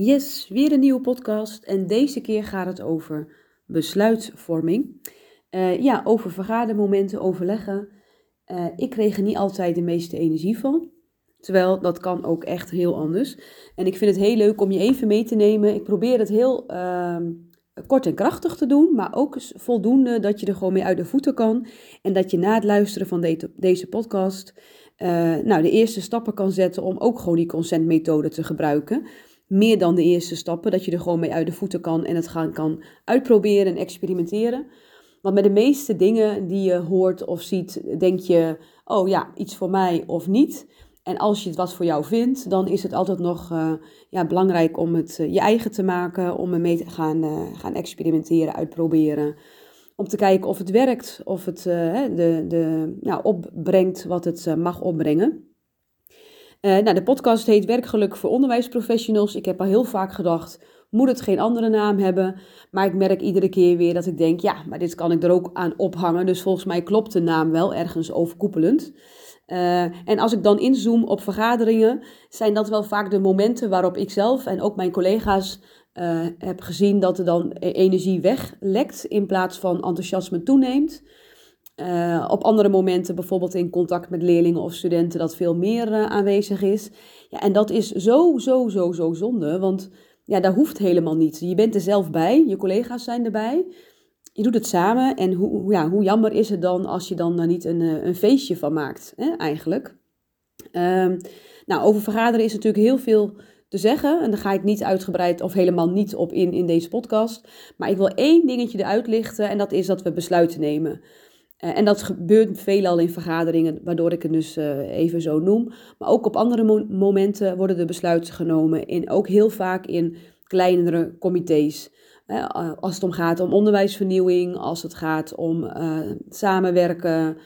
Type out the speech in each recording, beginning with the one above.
Yes, weer een nieuwe podcast en deze keer gaat het over besluitvorming. Uh, ja, over vergadermomenten, overleggen. Uh, ik kreeg er niet altijd de meeste energie van. Terwijl dat kan ook echt heel anders. En ik vind het heel leuk om je even mee te nemen. Ik probeer het heel uh, kort en krachtig te doen, maar ook voldoende dat je er gewoon mee uit de voeten kan. En dat je na het luisteren van de deze podcast uh, nou, de eerste stappen kan zetten om ook gewoon die consentmethode te gebruiken. Meer dan de eerste stappen, dat je er gewoon mee uit de voeten kan en het gaan kan uitproberen en experimenteren. Want met de meeste dingen die je hoort of ziet, denk je, oh ja, iets voor mij of niet. En als je het wat voor jou vindt, dan is het altijd nog uh, ja, belangrijk om het uh, je eigen te maken, om ermee te gaan, uh, gaan experimenteren, uitproberen. Om te kijken of het werkt, of het de, de, nou, opbrengt wat het mag opbrengen. Nou, de podcast heet Werkgeluk voor onderwijsprofessionals. Ik heb al heel vaak gedacht, moet het geen andere naam hebben? Maar ik merk iedere keer weer dat ik denk, ja, maar dit kan ik er ook aan ophangen. Dus volgens mij klopt de naam wel ergens overkoepelend. Uh, en als ik dan inzoom op vergaderingen, zijn dat wel vaak de momenten waarop ik zelf en ook mijn collega's uh, heb gezien dat er dan energie weglekt in plaats van enthousiasme toeneemt. Uh, op andere momenten, bijvoorbeeld in contact met leerlingen of studenten, dat veel meer aanwezig is. Ja, en dat is zo, zo, zo, zo zonde, want ja, dat hoeft helemaal niet. Je bent er zelf bij, je collega's zijn erbij je doet het samen en hoe, ja, hoe jammer is het dan als je dan daar niet een, eh, een feestje van maakt, hè, eigenlijk. Um, nou, over vergaderen is natuurlijk heel veel te zeggen en daar ga ik niet uitgebreid of helemaal niet op in in deze podcast. Maar ik wil één dingetje eruit lichten en dat is dat we besluiten nemen. Uh, en dat gebeurt veelal in vergaderingen, waardoor ik het dus uh, even zo noem. Maar ook op andere mo momenten worden de besluiten genomen, in, ook heel vaak in kleinere comité's. Als het om gaat om onderwijsvernieuwing, als het gaat om samenwerken,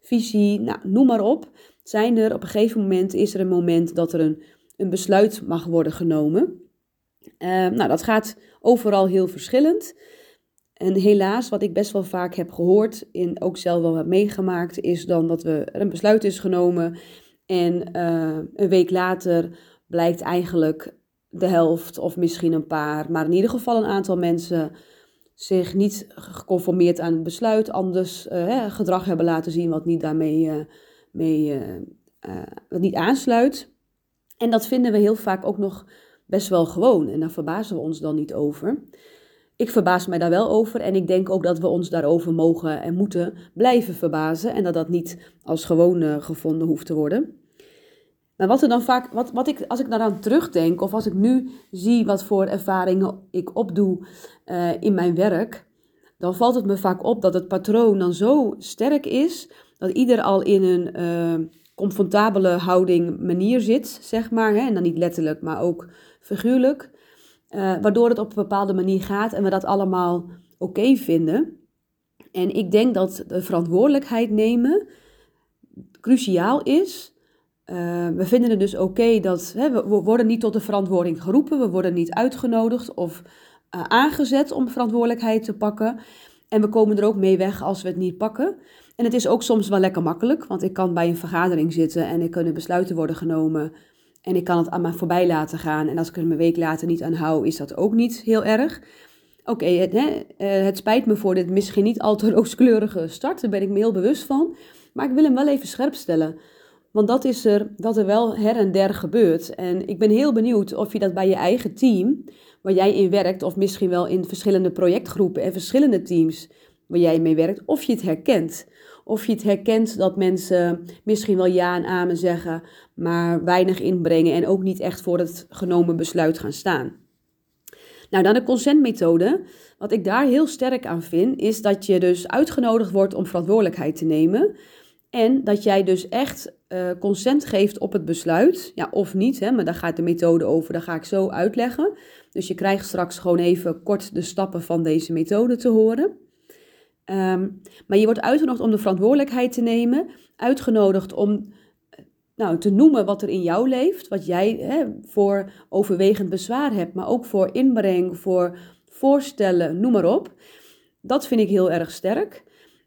visie, nou, noem maar op. Zijn er op een gegeven moment, is er een moment dat er een, een besluit mag worden genomen. Nou, dat gaat overal heel verschillend. En helaas, wat ik best wel vaak heb gehoord en ook zelf wel heb meegemaakt, is dan dat we, er een besluit is genomen en een week later blijkt eigenlijk de helft of misschien een paar, maar in ieder geval een aantal mensen zich niet geconformeerd aan het besluit, anders uh, gedrag hebben laten zien wat niet daarmee uh, mee, wat niet aansluit. En dat vinden we heel vaak ook nog best wel gewoon en daar verbazen we ons dan niet over. Ik verbaas mij daar wel over en ik denk ook dat we ons daarover mogen en moeten blijven verbazen en dat dat niet als gewoon gevonden hoeft te worden. Maar wat er dan vaak, wat, wat ik, als ik daaraan terugdenk, of als ik nu zie wat voor ervaringen ik opdoe uh, in mijn werk, dan valt het me vaak op dat het patroon dan zo sterk is, dat ieder al in een uh, comfortabele houding manier zit, zeg maar. Hè? En dan niet letterlijk, maar ook figuurlijk. Uh, waardoor het op een bepaalde manier gaat en we dat allemaal oké vinden. En ik denk dat de verantwoordelijkheid nemen cruciaal is uh, we vinden het dus oké dat hè, we, worden niet tot de verantwoording geroepen, we worden niet uitgenodigd of uh, aangezet om verantwoordelijkheid te pakken. En we komen er ook mee weg als we het niet pakken. En het is ook soms wel lekker makkelijk, want ik kan bij een vergadering zitten en er kunnen besluiten worden genomen. En ik kan het aan mij voorbij laten gaan. En als ik er een week later niet aan hou, is dat ook niet heel erg. Oké, het, uh, het spijt me voor dit misschien niet al te rooskleurige start, daar ben ik me heel bewust van. Maar ik wil hem wel even scherp stellen. Want dat is er, wat er wel her en der gebeurt. En ik ben heel benieuwd of je dat bij je eigen team, waar jij in werkt, of misschien wel in verschillende projectgroepen en verschillende teams waar jij mee werkt, of je het herkent. Of je het herkent dat mensen misschien wel ja en amen zeggen, maar weinig inbrengen en ook niet echt voor het genomen besluit gaan staan. Nou, dan de consentmethode. Wat ik daar heel sterk aan vind, is dat je dus uitgenodigd wordt om verantwoordelijkheid te nemen. En dat jij dus echt uh, consent geeft op het besluit, ja, of niet, hè, maar daar gaat de methode over, daar ga ik zo uitleggen. Dus je krijgt straks gewoon even kort de stappen van deze methode te horen. Um, maar je wordt uitgenodigd om de verantwoordelijkheid te nemen, uitgenodigd om nou, te noemen wat er in jou leeft, wat jij hè, voor overwegend bezwaar hebt, maar ook voor inbreng, voor voorstellen, noem maar op. Dat vind ik heel erg sterk.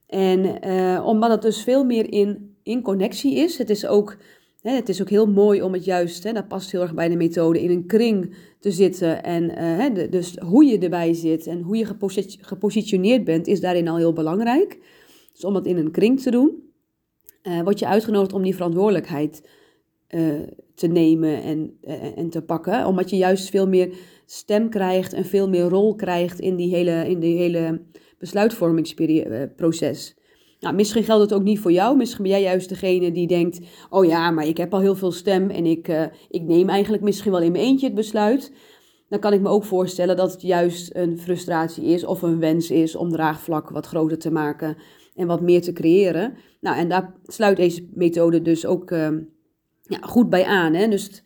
En uh, omdat het dus veel meer in, in connectie is, het is ook Het is ook heel mooi om het juist, dat past heel erg bij de methode, in een kring te zitten. En de, dus hoe je erbij zit en hoe je gepositioneerd bent, is daarin al heel belangrijk. Dus om dat in een kring te doen, word je uitgenodigd om die verantwoordelijkheid te nemen en, en te pakken. Omdat je juist veel meer stem krijgt en veel meer rol krijgt in die hele, in die hele besluitvormingsproces. Nou, misschien geldt het ook niet voor jou. Misschien ben jij juist degene die denkt: Oh ja, maar ik heb al heel veel stem en ik, uh, ik neem eigenlijk misschien wel in mijn eentje het besluit. Dan kan ik me ook voorstellen dat het juist een frustratie is of een wens is om draagvlak wat groter te maken en wat meer te creëren. Nou, en daar sluit deze methode dus ook uh, ja, goed bij aan. Hè? Dus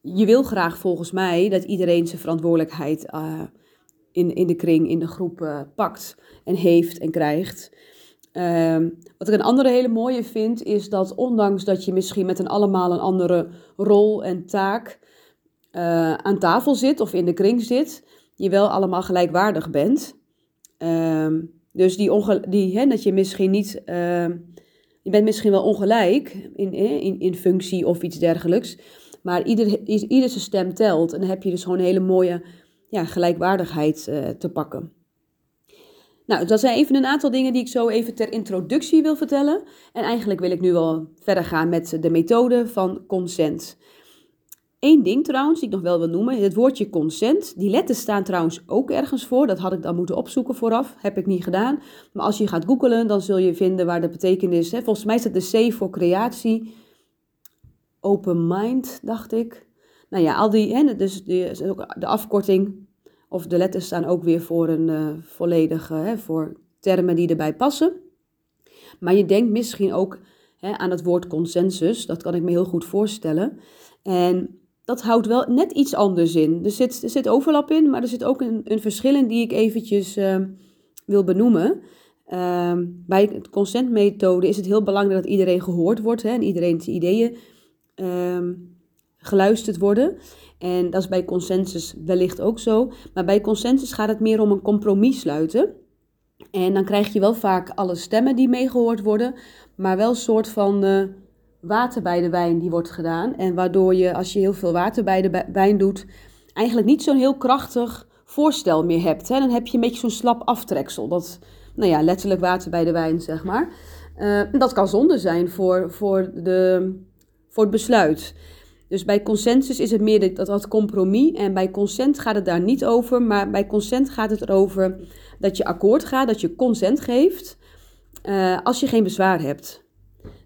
je wil graag volgens mij dat iedereen zijn verantwoordelijkheid uh, in, in de kring, in de groep uh, pakt en heeft en krijgt. Uh, wat ik een andere hele mooie vind, is dat ondanks dat je misschien met een allemaal een andere rol en taak uh, aan tafel zit of in de kring zit, je wel allemaal gelijkwaardig bent. Ehm, dus die, die hè, dat je misschien niet, ehm, je bent misschien wel ongelijk in, in, in functie of iets dergelijks, maar ieder, ieder stem telt. En dan heb je dus gewoon een hele mooie ja, gelijkwaardigheid uh, te pakken. Nou, dat zijn even een aantal dingen die ik zo even ter introductie wil vertellen. En eigenlijk wil ik nu wel verder gaan met de methode van consent. Eén ding trouwens, die ik nog wel wil noemen, het woordje consent. Die letters staan trouwens ook ergens voor. Dat had ik dan moeten opzoeken vooraf, heb ik niet gedaan. Maar als je gaat googelen, dan zul je vinden waar de betekenis... Hè, volgens mij staat de C voor creatie, open mind, dacht ik. Nou ja, al die, hè, dus de, de afkorting of de letters staan ook weer voor een uh, volledige, hè, voor termen die erbij passen. Maar je denkt misschien ook hè, aan het woord consensus, dat kan ik me heel goed voorstellen. En dat houdt wel net iets anders in. Er zit, er zit overlap in, maar er zit ook een, een verschil in die ik eventjes uh, wil benoemen. Uh, bij de consentmethode is het heel belangrijk dat iedereen gehoord wordt hè, en iedereen's ideeën ehm, geluisterd worden. En dat is bij consensus wellicht ook zo. Maar bij consensus gaat het meer om een compromis sluiten. En dan krijg je wel vaak alle stemmen die meegehoord worden, maar wel een soort van uh, water bij de wijn die wordt gedaan. En waardoor je, als je heel veel water bij de wijn doet, eigenlijk niet zo'n heel krachtig voorstel meer hebt. Hè? Dan heb je een beetje zo'n slap aftreksel. Dat, nou ja, letterlijk water bij de wijn, zeg maar. Uh, dat kan zonde zijn voor, voor, de, voor het besluit. Dus bij consensus is het meer dat, dat compromis. En bij consent gaat het daar niet over. Maar bij consent gaat het erover dat je akkoord gaat, dat je consent geeft. Uh, als je geen bezwaar hebt.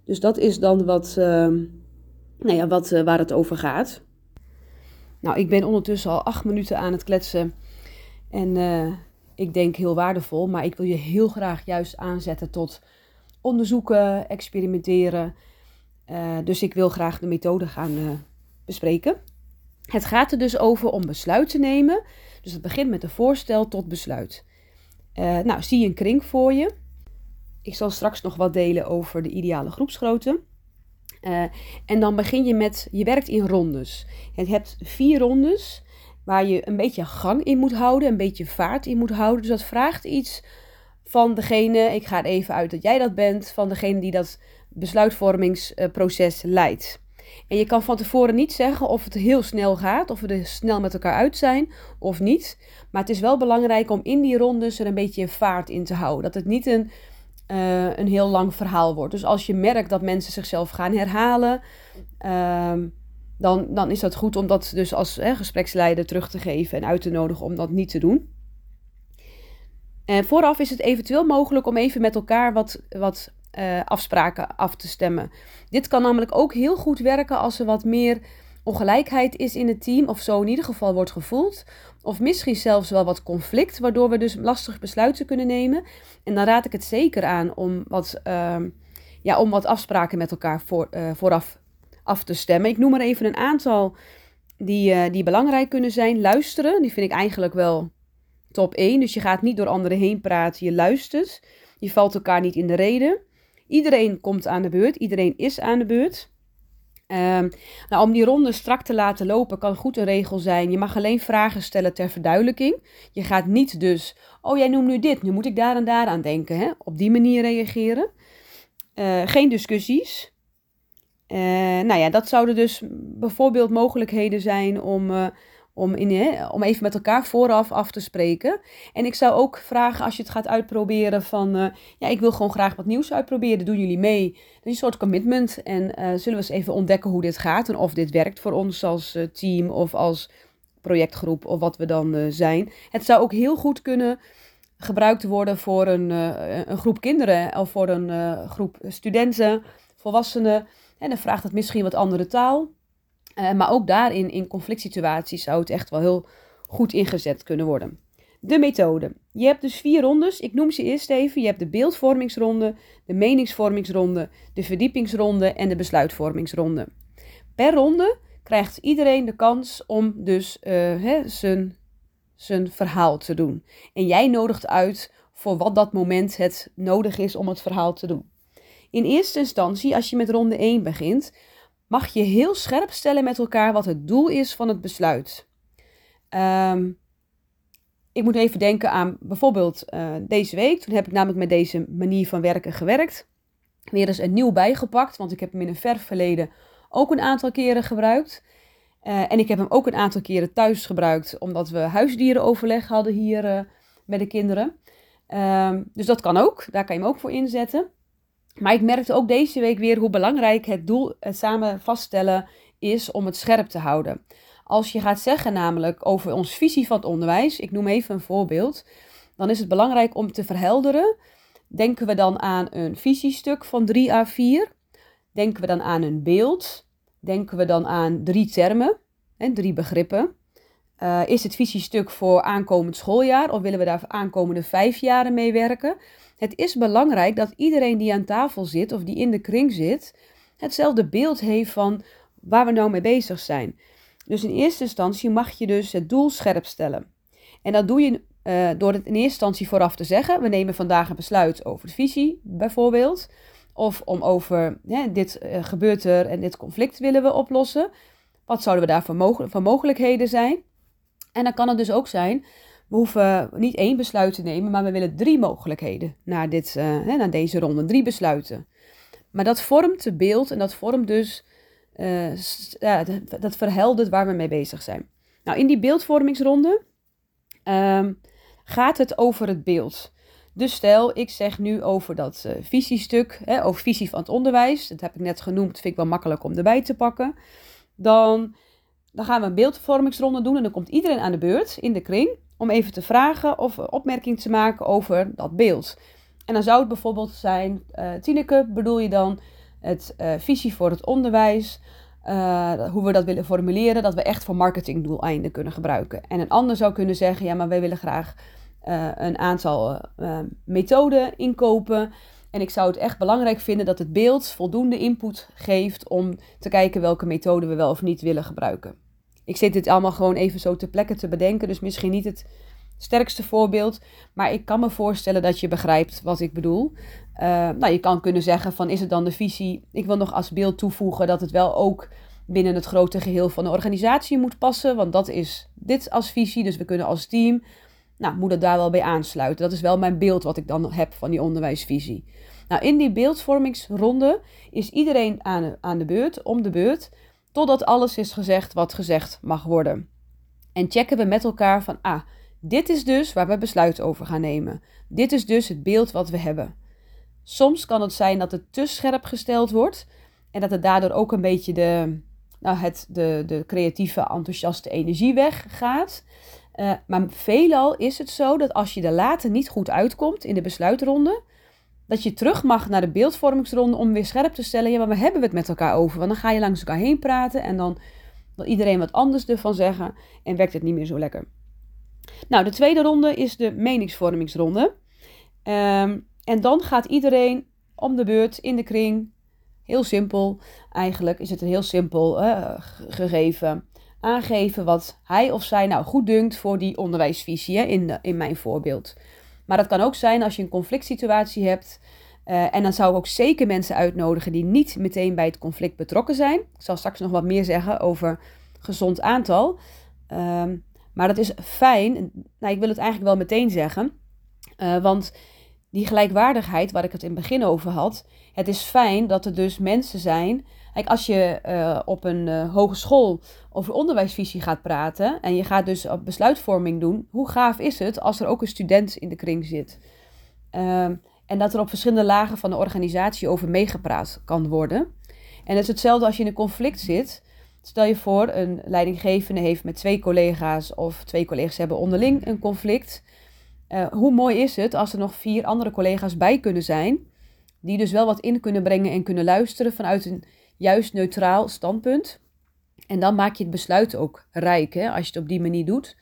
Dus dat is dan wat, uh, nou ja, wat, uh, waar het over gaat. Nou, ik ben ondertussen al acht minuten aan het kletsen. En ik denk heel waardevol. Maar ik wil je heel graag juist aanzetten tot onderzoeken, experimenteren. dus ik wil graag de methode gaan bespreken. Het gaat er dus over om besluit te nemen. Dus het begint met een voorstel tot besluit. Uh, nou, zie je een kring voor je. Ik zal straks nog wat delen over de ideale groepsgrootte. Uh, en dan begin je met, je werkt in rondes. Je hebt vier rondes waar je een beetje gang in moet houden, een beetje vaart in moet houden. Dus dat vraagt iets van degene, ik ga er even uit dat jij dat bent, van degene die dat besluitvormingsproces leidt. En je kan van tevoren niet zeggen of het heel snel gaat, of we er snel met elkaar uit zijn of niet. Maar het is wel belangrijk om in die rondes er een beetje vaart in te houden. Dat het niet een, uh, een heel lang verhaal wordt. Dus als je merkt dat mensen zichzelf gaan herhalen, uh, dan, dan is dat goed om dat dus als eh, gespreksleider terug te geven en uit te nodigen om dat niet te doen. En vooraf is het eventueel mogelijk om even met elkaar wat, wat uh, afspraken af te stemmen. Dit kan namelijk ook heel goed werken als er wat meer ongelijkheid is in het team, of zo in ieder geval wordt gevoeld. Of misschien zelfs wel wat conflict, waardoor we dus lastig besluiten kunnen nemen. En dan raad ik het zeker aan om wat, uh, ja, om wat afspraken met elkaar voor, uh, vooraf af te stemmen. Ik noem er even een aantal die, uh, die belangrijk kunnen zijn. Luisteren, die vind ik eigenlijk wel top 1. Dus je gaat niet door anderen heen praten, je luistert. Je valt elkaar niet in de reden. Iedereen komt aan de beurt, iedereen is aan de beurt. Um, nou, om die ronde strak te laten lopen kan goed een regel zijn. Je mag alleen vragen stellen ter verduidelijking. Je gaat niet dus, oh jij noemt nu dit, nu moet ik daar en daar aan denken. Hè? Op die manier reageren. Uh, geen discussies. Uh, nou ja, dat zouden dus bijvoorbeeld mogelijkheden zijn om, om, in, om even met elkaar vooraf af te spreken. En ik zou ook vragen als je het gaat uitproberen van, ja, ik wil gewoon graag wat nieuws uitproberen. Doen jullie mee? Dat is een soort commitment. En zullen we eens even ontdekken hoe dit gaat en of dit werkt voor ons als team of als projectgroep of wat we dan zijn. Het zou ook heel goed kunnen gebruikt worden voor een, een groep kinderen of voor een groep studenten, volwassenen. En dan vraagt het misschien wat andere taal. Uh, maar ook daarin, in conflict situaties, zou het echt wel heel goed ingezet kunnen worden. De methode. Je hebt dus vier rondes. Ik noem ze eerst even. Je hebt de beeldvormingsronde, de meningsvormingsronde, de verdiepingsronde en de besluitvormingsronde. Per ronde krijgt iedereen de kans om dus zijn zijn verhaal te doen. En jij nodigt uit voor wat dat moment het nodig is om het verhaal te doen. In eerste instantie, als je met ronde 1 begint, mag je heel scherp stellen met elkaar wat het doel is van het besluit. Ehm, ik moet even denken aan bijvoorbeeld uh, deze week. Toen heb ik namelijk met deze manier van werken gewerkt. Weer eens een nieuw bijgepakt, want ik heb hem in een ver verleden ook een aantal keren gebruikt. Uh, en ik heb hem ook een aantal keren thuis gebruikt, omdat we huisdierenoverleg hadden hier uh, met de kinderen. Uh, dus dat kan ook, daar kan je hem ook voor inzetten. Maar ik merkte ook deze week weer hoe belangrijk het doel, het samen vaststellen, is om het scherp te houden. Als je gaat zeggen namelijk over ons visie van het onderwijs, ik noem even een voorbeeld, dan is het belangrijk om te verhelderen. Denken we dan aan een visiestuk van 3 à 4? Denken we dan aan een beeld? denken we dan aan drie termen en drie begrippen. Uh, is het visiestuk voor aankomend schooljaar of willen we daar aankomende vijf jaren mee werken? Het is belangrijk dat iedereen die aan tafel zit of die in de kring zit, hetzelfde beeld heeft van waar we nou mee bezig zijn. Dus in eerste instantie mag je dus het doel scherp stellen. En dat doe je uh, door het in eerste instantie vooraf te zeggen. We nemen vandaag een besluit over de visie, bijvoorbeeld. Of om over hè, dit uh, gebeurt er en dit conflict willen we oplossen. Wat zouden we daar voor, mogelijkheden zijn? En dan kan het dus ook zijn, we hoeven niet één besluit te nemen, maar we willen drie mogelijkheden naar, dit, uh, deze ronde. Drie besluiten. Maar dat vormt het beeld en dat vormt dus, uh, ja, dat, verheldert waar we mee bezig zijn. Nou, in die beeldvormingsronde um, gaat het over het beeld. Dus stel, ik zeg nu over dat uh, visiestuk, hè, over visie van het onderwijs. Dat heb ik net genoemd, vind ik wel makkelijk om erbij te pakken. Dan, dan gaan we een beeldvormingsronde doen en dan komt iedereen aan de beurt in de kring om even te vragen of opmerking te maken over dat beeld. En dan zou het bijvoorbeeld zijn, uh, Tineke, bedoel je dan het uh, visie voor het onderwijs, uh, hoe we dat willen formuleren, dat we echt voor marketingdoeleinden kunnen gebruiken. En een ander zou kunnen zeggen, ja, maar wij willen graag een aantal methoden inkopen. En ik zou het echt belangrijk vinden dat het beeld voldoende input geeft om te kijken welke methode we wel of niet willen gebruiken. Ik zit dit allemaal gewoon even zo ter plekke te bedenken, dus misschien niet het sterkste voorbeeld, maar ik kan me voorstellen dat je begrijpt wat ik bedoel. Uh, nou, je kan kunnen zeggen van is het dan de visie? Ik wil nog als beeld toevoegen dat het wel ook binnen het grote geheel van de organisatie moet passen, want dat is dit als visie, dus we kunnen als team nou, moet het daar wel bij aansluiten. Dat is wel mijn beeld wat ik dan heb van die onderwijsvisie. Nou, in die beeldvormingsronde is iedereen aan, aan de beurt, om de beurt, totdat alles is gezegd wat gezegd mag worden. En checken we met elkaar van, ah, dit is dus waar we besluit over gaan nemen. Dit is dus het beeld wat we hebben. Soms kan het zijn dat het te scherp gesteld wordt en dat het daardoor ook een beetje de, nou, het, de, de creatieve, enthousiaste energie weggaat. Uh, maar veelal is het zo dat als je er later niet goed uitkomt in de besluitronde, dat je terug mag naar de beeldvormingsronde om weer scherp te stellen, ja, maar waar hebben we het met elkaar over? Want dan ga je langs elkaar heen praten en dan wil iedereen wat anders ervan zeggen en werkt het niet meer zo lekker. Nou, de tweede ronde is de meningsvormingsronde. Um, en dan gaat iedereen om de beurt in de kring. Heel simpel, eigenlijk is het een heel simpel uh, gegeven aangeven wat hij of zij nou goed dunkt voor die onderwijsvisie, hè, in, de, in mijn voorbeeld. Maar dat kan ook zijn als je een conflict situatie hebt. Uh, en dan zou ik ook zeker mensen uitnodigen die niet meteen bij het conflict betrokken zijn. Ik zal straks nog wat meer zeggen over gezond aantal. Um, maar dat is fijn. Nou, ik wil het eigenlijk wel meteen zeggen. Uh, want die gelijkwaardigheid waar ik het in het begin over had. Het is fijn dat er dus mensen zijn Kijk, als je uh, op een uh, hogeschool over onderwijsvisie gaat praten en je gaat dus op besluitvorming doen, hoe gaaf is het als er ook een student in de kring zit? Uh, en dat er op verschillende lagen van de organisatie over meegepraat kan worden. En het is hetzelfde als je in een conflict zit. Stel je voor, een leidinggevende heeft met twee collega's of twee collega's hebben onderling een conflict. Hoe mooi is het als er nog vier andere collega's bij kunnen zijn, die dus wel wat in kunnen brengen en kunnen luisteren vanuit een juist neutraal standpunt. En dan maak je het besluit ook rijk, hè, als je het op die manier doet.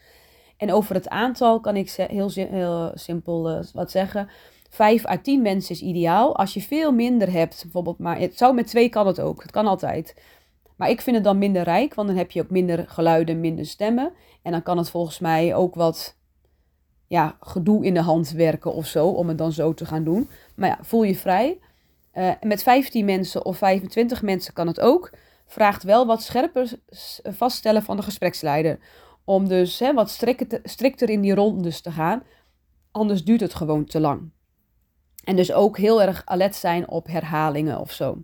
En over het aantal kan ik heel, heel simpel uh, wat zeggen. Vijf à tien mensen is ideaal. Als je veel minder hebt, bijvoorbeeld, maar het zou met twee kan het ook. Het kan altijd. Maar ik vind het dan minder rijk, want dan heb je ook minder geluiden, minder stemmen. En dan kan het volgens mij ook wat ja, gedoe in de hand werken of zo, om het dan zo te gaan doen. Maar ja, voel je vrij. Uh, met 15 mensen of 25 mensen kan het ook. Vraagt wel wat scherper vaststellen van de gespreksleider. Om dus hè, wat strikter, in die rondes te gaan. Anders duurt het gewoon te lang. En dus ook heel erg alert zijn op herhalingen of zo.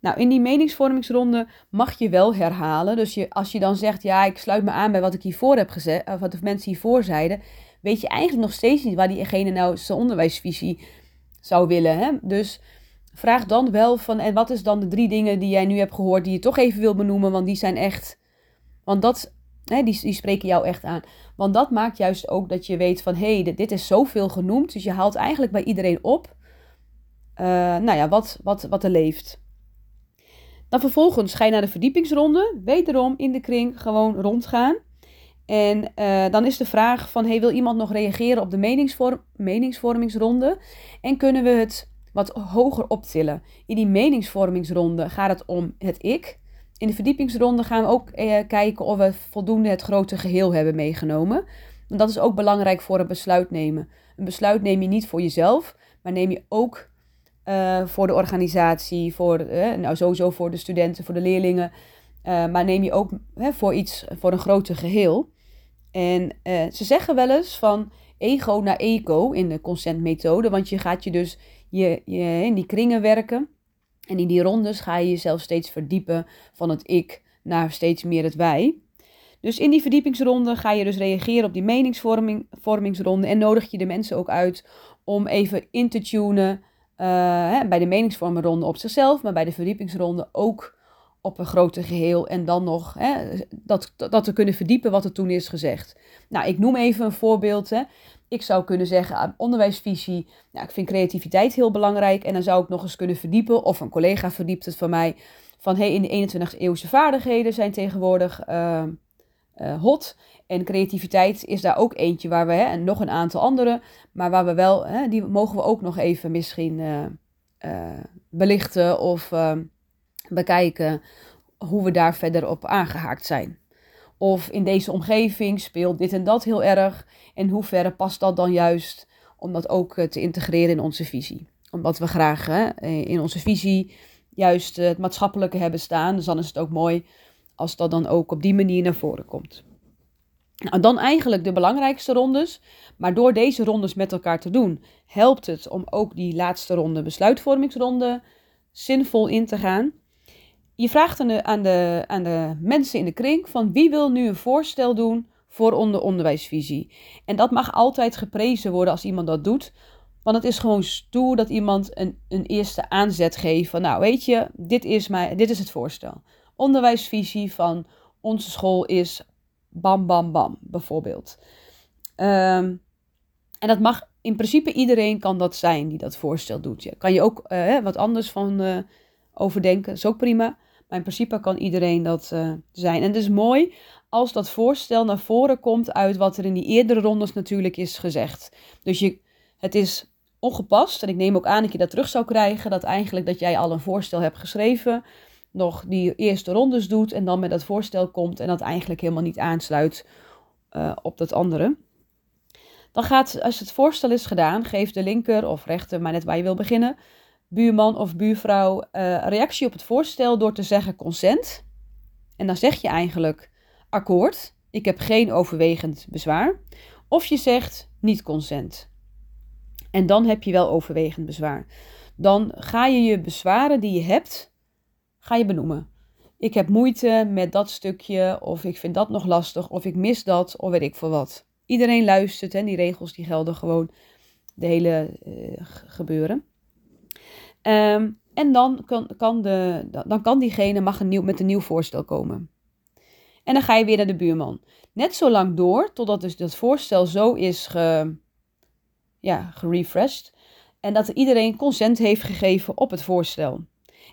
Nou, in die meningsvormingsronde mag je wel herhalen. Dus je, als je dan zegt, ja, ik sluit me aan bij wat ik hiervoor heb gezegd, of wat de mensen hiervoor zeiden, weet je eigenlijk nog steeds niet waar diegene nou zijn onderwijsvisie zou willen. Hè? Dus vraag dan wel van, en wat is dan de drie dingen die jij nu hebt gehoord, die je toch even wil benoemen, want die zijn echt, want dat, hè, die, die spreken jou echt aan. Want dat maakt juist ook dat je weet van, hé, hey, dit is zoveel genoemd, dus je haalt eigenlijk bij iedereen op, uh, nou ja, wat, wat, wat er leeft. Dan vervolgens ga je naar de verdiepingsronde, wederom in de kring gewoon rondgaan. En uh, dan is de vraag van, hey, wil iemand nog reageren op de meningsvorm, meningsvormingsronde? En kunnen we het wat hoger optillen? In die meningsvormingsronde gaat het om het ik. In de verdiepingsronde gaan we ook uh, kijken of we voldoende het grote geheel hebben meegenomen. Want dat is ook belangrijk voor een besluit nemen. Een besluit neem je niet voor jezelf, maar neem je ook uh, voor de organisatie, voor, nou sowieso voor de studenten, voor de leerlingen. maar neem je ook voor iets, voor een groter geheel. En uh, ze zeggen wel eens van ego naar eco in de consentmethode, want je gaat je dus je, in die kringen werken. En in die rondes ga je jezelf steeds verdiepen van het ik naar steeds meer het wij. Dus in die verdiepingsronde ga je dus reageren op die meningsvormingsronde en nodig je de mensen ook uit om even in te tunen uh, bij de meningsvormingronde op zichzelf, maar bij de verdiepingsronde ook op een groter geheel en dan nog hè, dat, dat te kunnen verdiepen wat er toen is gezegd. Nou, ik noem even een voorbeeld. Hè. Ik zou kunnen zeggen, onderwijsvisie, nou, ik vind creativiteit heel belangrijk en dan zou ik nog eens kunnen verdiepen, of een collega verdiept het van mij, van hey, in de 21e eeuwse vaardigheden zijn tegenwoordig uh, uh, hot. En creativiteit is daar ook eentje waar we, hè, en nog een aantal andere, maar waar we wel, hè, die mogen we ook nog even misschien uh, belichten of bekijken hoe we daar verder op aangehaakt zijn. Of in deze omgeving speelt dit en dat heel erg. En hoe ver past dat dan juist om dat ook eh, te integreren in onze visie? Omdat we graag hè, eh, in onze visie juist het maatschappelijke hebben staan. Dus dan is het ook mooi als dat dan ook op die manier naar voren komt. Nou, dan eigenlijk de belangrijkste rondes. Maar door deze rondes met elkaar te doen, helpt het om ook die laatste ronde, besluitvormingsronde, zinvol in te gaan. Je vraagt aan de, aan, de, aan de mensen in de kring van wie wil nu een voorstel doen voor onder onderwijsvisie. En dat mag altijd geprezen worden als iemand dat doet. Want het is gewoon stoer dat iemand een, een eerste aanzet geeft van nou weet je, dit is, mijn, dit is het voorstel. Onderwijsvisie van onze school is bam bam bam bijvoorbeeld. Um, en dat mag in principe iedereen kan dat zijn die dat voorstel doet. Kan je ook uh, wat anders van uh, overdenken, is ook prima. Maar in principe kan iedereen dat uh, zijn. En het is mooi als dat voorstel naar voren komt uit wat er in die eerdere rondes natuurlijk is gezegd. Dus je, het is ongepast, en ik neem ook aan dat je dat terug zou krijgen, dat eigenlijk dat jij al een voorstel hebt geschreven, nog die eerste rondes doet en dan met dat voorstel komt en dat eigenlijk helemaal niet aansluit uh, op dat andere. Dan gaat, als het voorstel is gedaan, geeft de linker of rechter, maar net waar je wil beginnen, buurman of buurvrouw uh, reactie op het voorstel door te zeggen consent. En dan zeg je eigenlijk akkoord, ik heb geen overwegend bezwaar. Of je zegt niet consent. En dan heb je wel overwegend bezwaar. Dan ga je je bezwaren die je hebt ga je benoemen. Ik heb moeite met dat stukje, of ik vind dat nog lastig, of ik mis dat, of weet ik veel wat. Iedereen luistert en die regels die gelden gewoon de hele uh, gebeuren. Ehm, en dan kan, kan, de, dan kan diegene mag met een nieuw voorstel komen. En dan ga je weer naar de buurman. Net zo lang door, totdat dus dat voorstel zo is ge, ja, gerefreshed. En dat iedereen consent heeft gegeven op het voorstel.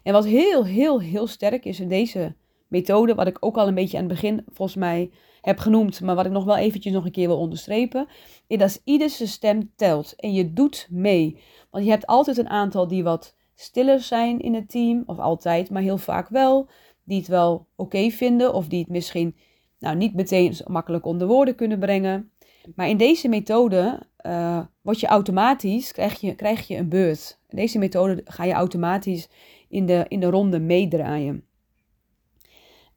En wat heel, heel, heel sterk is in deze methode, wat ik ook al een beetje aan het begin volgens mij heb genoemd, maar wat ik nog wel eventjes nog een keer wil onderstrepen, is dat ieder zijn stem telt en je doet mee. Want je hebt altijd een aantal die wat stiller zijn in het team, of altijd, maar heel vaak wel, die het wel oké vinden of die het misschien nou, niet meteen makkelijk onder woorden kunnen brengen. Maar in deze methode uh, word je automatisch, krijg je, krijg je een beurt. In deze methode ga je automatisch in de, in de ronde meedraaien.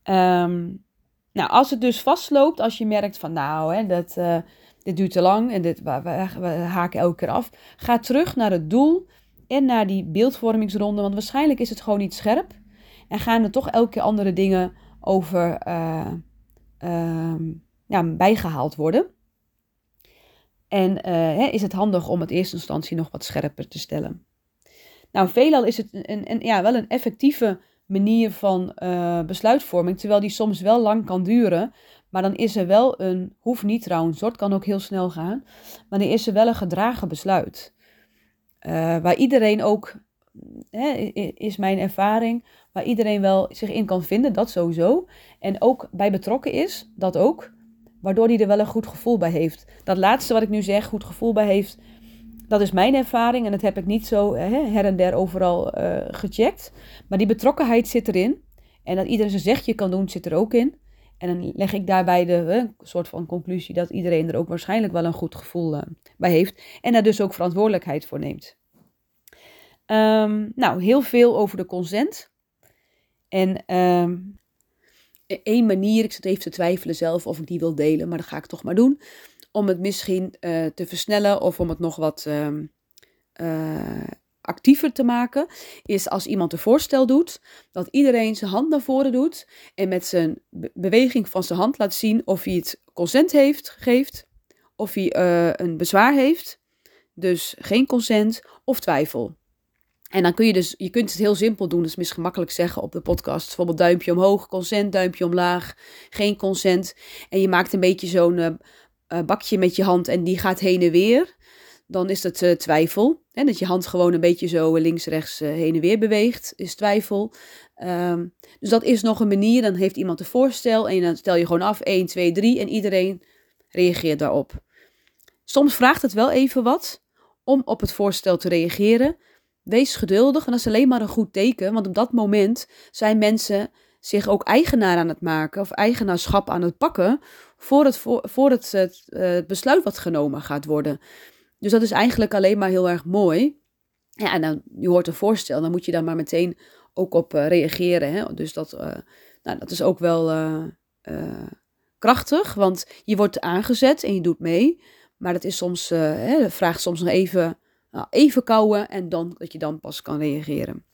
Um, nou, als het dus vastloopt, als je merkt van nou, hè, dat, uh, dit duurt te lang en dit, we, we, we, haken elke keer af, ga terug naar het doel en naar die beeldvormingsronde, want waarschijnlijk is het gewoon niet scherp en gaan er toch elke keer andere dingen over uh, uh, ja, bijgehaald worden. En eh, is het handig om het eerste instantie nog wat scherper te stellen. Nou, veelal is het een, ja, wel een effectieve manier van uh, besluitvorming, terwijl die soms wel lang kan duren. Maar dan is er wel een, hoeft niet trouwens, het kan ook heel snel gaan, maar dan is er wel een gedragen besluit. Uh, waar iedereen ook, hè, is mijn ervaring, waar iedereen wel zich in kan vinden, dat sowieso. En ook bij betrokken is, dat ook. Waardoor hij er wel een goed gevoel bij heeft. Dat laatste wat ik nu zeg, goed gevoel bij heeft, dat is mijn ervaring en dat heb ik niet zo hè, her en der overal uh, gecheckt. Maar die betrokkenheid zit erin. En dat iedereen zijn zegje kan doen, zit er ook in. En dan leg ik daarbij de soort van conclusie dat iedereen er ook waarschijnlijk wel een goed gevoel uh, bij heeft. En daar dus ook verantwoordelijkheid voor neemt. Um, nou, heel veel over de consent. En um, één manier, ik zit even te twijfelen zelf of ik die wil delen, maar dat ga ik toch maar doen om het misschien uh, te versnellen of om het nog wat uh, actiever te maken, is als iemand een voorstel doet, dat iedereen zijn hand naar voren doet en met zijn beweging van zijn hand laat zien of hij het consent heeft, geeft, of hij een bezwaar heeft, dus geen consent of twijfel. En dan kun je dus, je kunt het heel simpel doen, dus misschien makkelijk zeggen op de podcast. Bijvoorbeeld duimpje omhoog, consent, duimpje omlaag, geen consent. En je maakt een beetje zo'n uh, bakje met je hand en die gaat heen en weer, dan is dat uh, twijfel. Hè? Dat je hand gewoon een beetje zo links-rechts uh, heen en weer beweegt, is twijfel. Um, dus dat is nog een manier. Dan heeft iemand een voorstel en dan stel je gewoon af 1, 2, 3 en iedereen reageert daarop. Soms vraagt het wel even wat om op het voorstel te reageren. Wees geduldig en dat is alleen maar een goed teken, want op dat moment zijn mensen zich ook eigenaar aan het maken of eigenaarschap aan het pakken voor het, voor, het, het besluit wat genomen gaat worden. Dus dat is eigenlijk alleen maar heel erg mooi. Ja, en je hoort een voorstel, dan moet je daar maar meteen ook op uh, reageren. Hè? Dus dat, uh, nou, dat is ook wel uh, krachtig, want je wordt aangezet en je doet mee. Maar dat is soms, hè, vraagt soms nog even, nou, even kouwen en dan, dat je dan pas kan reageren.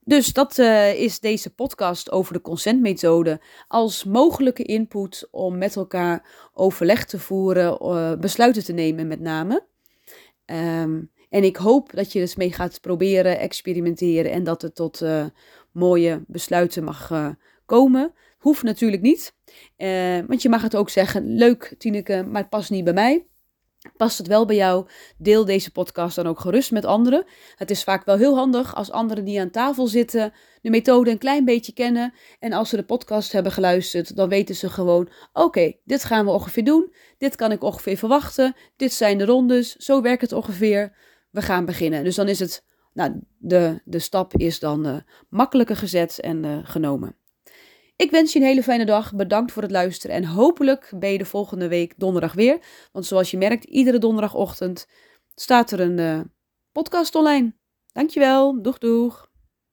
Dus dat is deze podcast over de consentmethode als mogelijke input om met elkaar overleg te voeren, besluiten te nemen met name. Um, en ik hoop dat je dus mee gaat proberen, experimenteren en dat het tot uh, mooie besluiten mag komen. Hoeft natuurlijk niet, want je mag het ook zeggen, leuk Tineke, maar het past niet bij mij. Past het wel bij jou? Deel deze podcast dan ook gerust met anderen. Het is vaak wel heel handig als anderen die aan tafel zitten de methode een klein beetje kennen. En als ze de podcast hebben geluisterd, dan weten ze gewoon: oké, dit gaan we ongeveer doen. Dit kan ik ongeveer verwachten. Dit zijn de rondes. Zo werkt het ongeveer. We gaan beginnen. Dus dan is het, nou, de, de stap is dan uh, makkelijker gezet en uh, genomen. Ik wens je een hele fijne dag. Bedankt voor het luisteren. En hopelijk ben je de volgende week donderdag weer. Want zoals je merkt, iedere donderdagochtend staat er een uh, podcast online. Dankjewel. Doeg doeg.